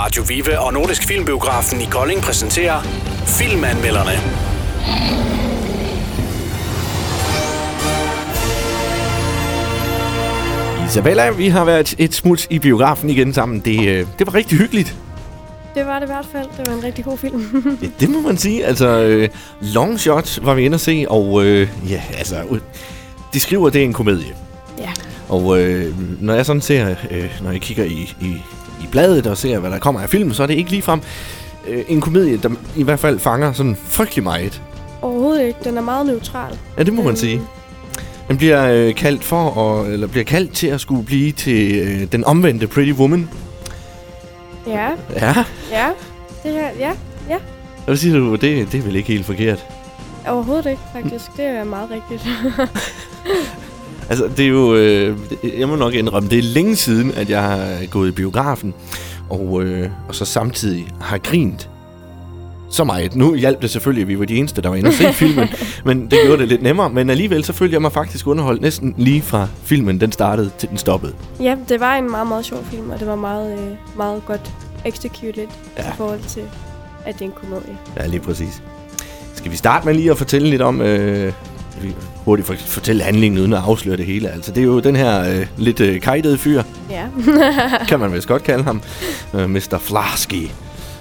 Radio Vive og Nordisk Filmbiografen i Kolding præsenterer Filmanmelderne. Isabella, vi har været et smut i biografen igen sammen. Det, øh, det var rigtig hyggeligt. Det var det i hvert fald. Det var en rigtig god film. Det, det må man sige. Altså, øh, Long Shot var vi inde at se, og øh, ja, altså, øh, de skriver, at det er en komedie. ja. Og øh, når jeg sådan ser, øh, når jeg kigger i, i bladet og ser, hvad der kommer af filmen, så er det ikke ligefrem øh, en komedie, der i hvert fald fanger sådan frygtelig meget. Overhovedet ikke. Den er meget neutral. Ja, det må man Øhm, sige. Den bliver øh, kaldt for, at, eller bliver kaldt til at skulle blive til øh, den omvendte Pretty Woman. Ja, Ja, ja. Det her, ja. hvad siger du? Det, det er vel ikke helt forkert. Overhovedet ikke, faktisk. Det er meget rigtigt. Altså, det er jo... Øh, jeg må nok indrømme, det er længe siden, at jeg har gået i biografen, og, øh, og så samtidig har grint så meget. Nu hjalp det selvfølgelig, at vi var de eneste, der var inde og se filmen, men det gjorde det lidt nemmere. Men alligevel så følte jeg mig faktisk underholdt næsten lige fra filmen, den startede til den stoppede. ja, det var en meget, meget sjov film, og det var meget, øh, meget godt executed Ja. i forhold til, at det er en komedie. Ja, lige præcis. Skal vi starte med lige at fortælle lidt om... Øh, hurtigt for- fortælle handlingen uden at afsløre det hele. Altså, det er jo den her øh, lidt øh, kajtede fyr, Ja. kan man vist godt kalde ham. Øh, Mr. Flasky.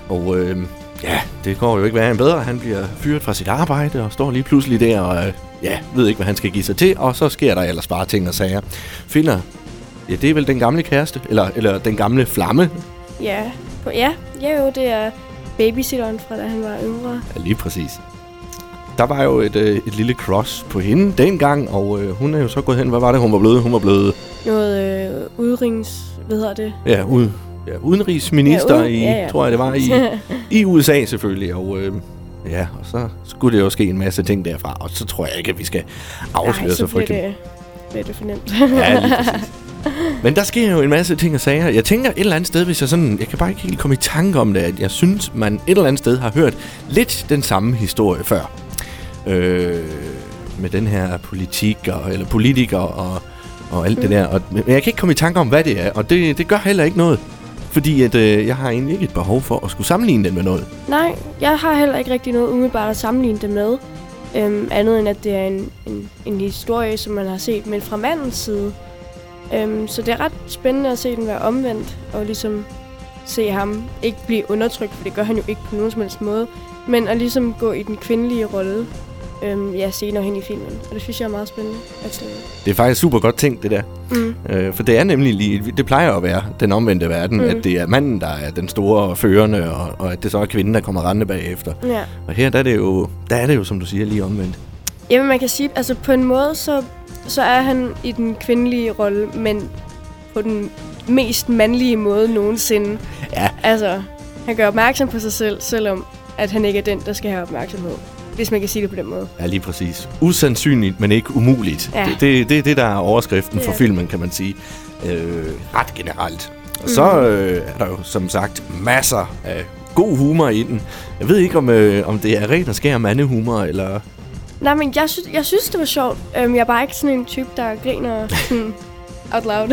Og øh, ja, det går jo ikke værre end bedre. Han bliver fyret fra sit arbejde og står lige pludselig der og øh, ja, ved ikke, hvad han skal give sig til. Og så sker der ellers bare ting og sager. Finder, ja, det er vel den gamle kæreste, eller, eller den gamle flamme. ja. På, ja. ja, jo, det er babysitteren fra da han var yngre. Ja, lige præcis. Der var jo et, øh, et lille cross på hende dengang, og øh, hun er jo så gået hen. Hvad var det, hun var blevet? Hun var blevet Noget øh, udrings... Hvad hedder det? ja, ud, ja, udenrigsminister Ja, uden- i, ja, ja. tror jeg det var, i, i USA selvfølgelig. Og øh, ja, og så skulle det jo ske en masse ting derfra, og så tror jeg ikke, at vi skal afsløre så så bliver frygteligt. det, bliver det fornemt. Ja, lige præcis. Men der sker jo en masse ting og sager. Jeg tænker et eller andet sted, hvis jeg sådan... Jeg kan bare ikke helt komme i tanke om det, at jeg synes, man et eller andet sted har hørt lidt den samme historie før. Øh, med den her politik, og, eller politiker og, og alt mm. det der. Og, men jeg kan ikke komme i tanke om, hvad det er, og det, det gør heller ikke noget. Fordi at, øh, jeg har egentlig ikke et behov for at skulle sammenligne den med noget. Nej, jeg har heller ikke rigtig noget umiddelbart at sammenligne det med. Øhm, andet end at det er en, en, en historie, som man har set, men fra mandens side. Øhm, så det er ret spændende at se den være omvendt, og ligesom se ham ikke blive undertrykt, for det gør han jo ikke på nogen som helst måde. Men at ligesom gå i den kvindelige rolle, øhm, ja, senere hen i filmen. Og det synes jeg er meget spændende. At, øh, Det er faktisk super godt tænkt, det der. mm, Øh, for det er nemlig lige, det plejer at være den omvendte verden, mm. At det er manden, der er den store førende, og, og at det så er kvinden, der kommer rendende bagefter. ja. Og her der er, det jo, der er det jo, som du siger, lige omvendt. Jamen, man kan sige, altså på en måde, så, så er han i den kvindelige rolle, men på den mest mandlige måde nogensinde. Ja. Altså, han gør opmærksom på sig selv, selvom at han ikke er den, der skal have opmærksomhed. Hvis man kan sige det på den måde. Ja, lige præcis. Usandsynligt, men ikke umuligt. Ja. Det, det, det er det, der er overskriften Det for filmen, kan man sige. Øh, ret generelt. Og så Mhm. øh, er der jo, som sagt, masser af god humor i den. Jeg ved ikke, om, øh, om det er ren og skær mandehumor, eller... Nej, men jeg, synes, jeg synes, det var sjovt. Um, jeg er bare ikke sådan en type, der griner sådan out loud.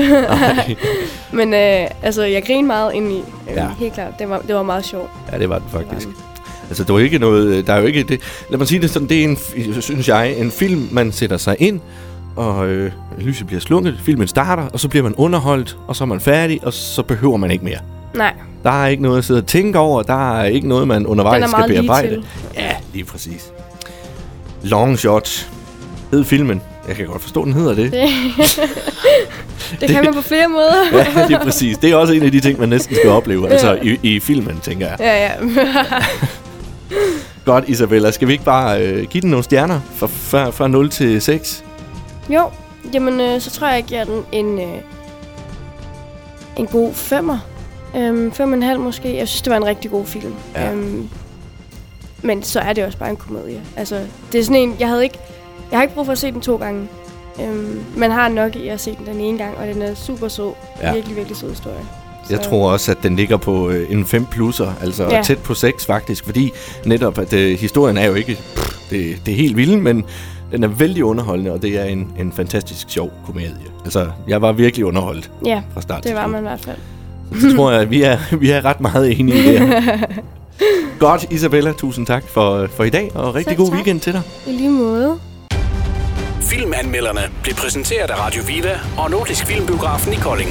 Men øh, altså, jeg griner meget ind i. Um, Ja. ja. Helt klart. Det var, det var meget sjovt. ja, det var den faktisk. Det var Altså, det er jo ikke noget... Der er jo ikke det... Lad mig sige det sådan, det er en, synes jeg, en film, man sætter sig ind, og øh, lyset bliver slukket, filmen starter, og så bliver man underholdt, og så er man færdig, og så behøver man ikke mere. Nej, Der er ikke noget at sidde og tænke over, der er ikke noget, man undervejs er skal meget lige bearbejde. til. Ja, lige præcis. Long Shot hed filmen. Jeg kan godt forstå, den hedder det. Det, det kan man på flere måder. ja, lige præcis. Det er også en af de ting, man næsten skal opleve. Altså i, i filmen, tænker jeg. Ja, ja. Godt, Isabella. Skal vi ikke bare øh, give den nogle stjerner fra, fra, fra 0 til 6? jo, jamen øh, så tror jeg, jeg giver den en, øh, en god femmer. Øhm, fem og en halv måske. Jeg synes, det var en rigtig god film. Ja. Øhm, men så er det også bare en komedie. Altså, det er sådan en, jeg havde ikke, jeg har ikke brug for at se den to gange. Øhm, man har nok i at se den den ene gang, og den er super sød. Ja. Virkelig, virkelig sød historie. Jeg tror også, at den ligger på øh, en 5 plusser, altså ja. Tæt på 6 faktisk, fordi netop, at øh, historien er jo ikke pff, det, det er helt vildt, men den er vældig underholdende, og det er en, en fantastisk sjov komedie. Altså, jeg var virkelig underholdt Ja, fra start det til var man i hvert fald. Så tror jeg, at vi er, vi er ret meget enige i det her. Godt, Isabella. Tusind tak for, for i dag, og rigtig Selv god tak. weekend til dig. I lige måde. Filmanmelderne blev præsenteret af Radio Viva og Nordisk Filmbiografen i Kolding.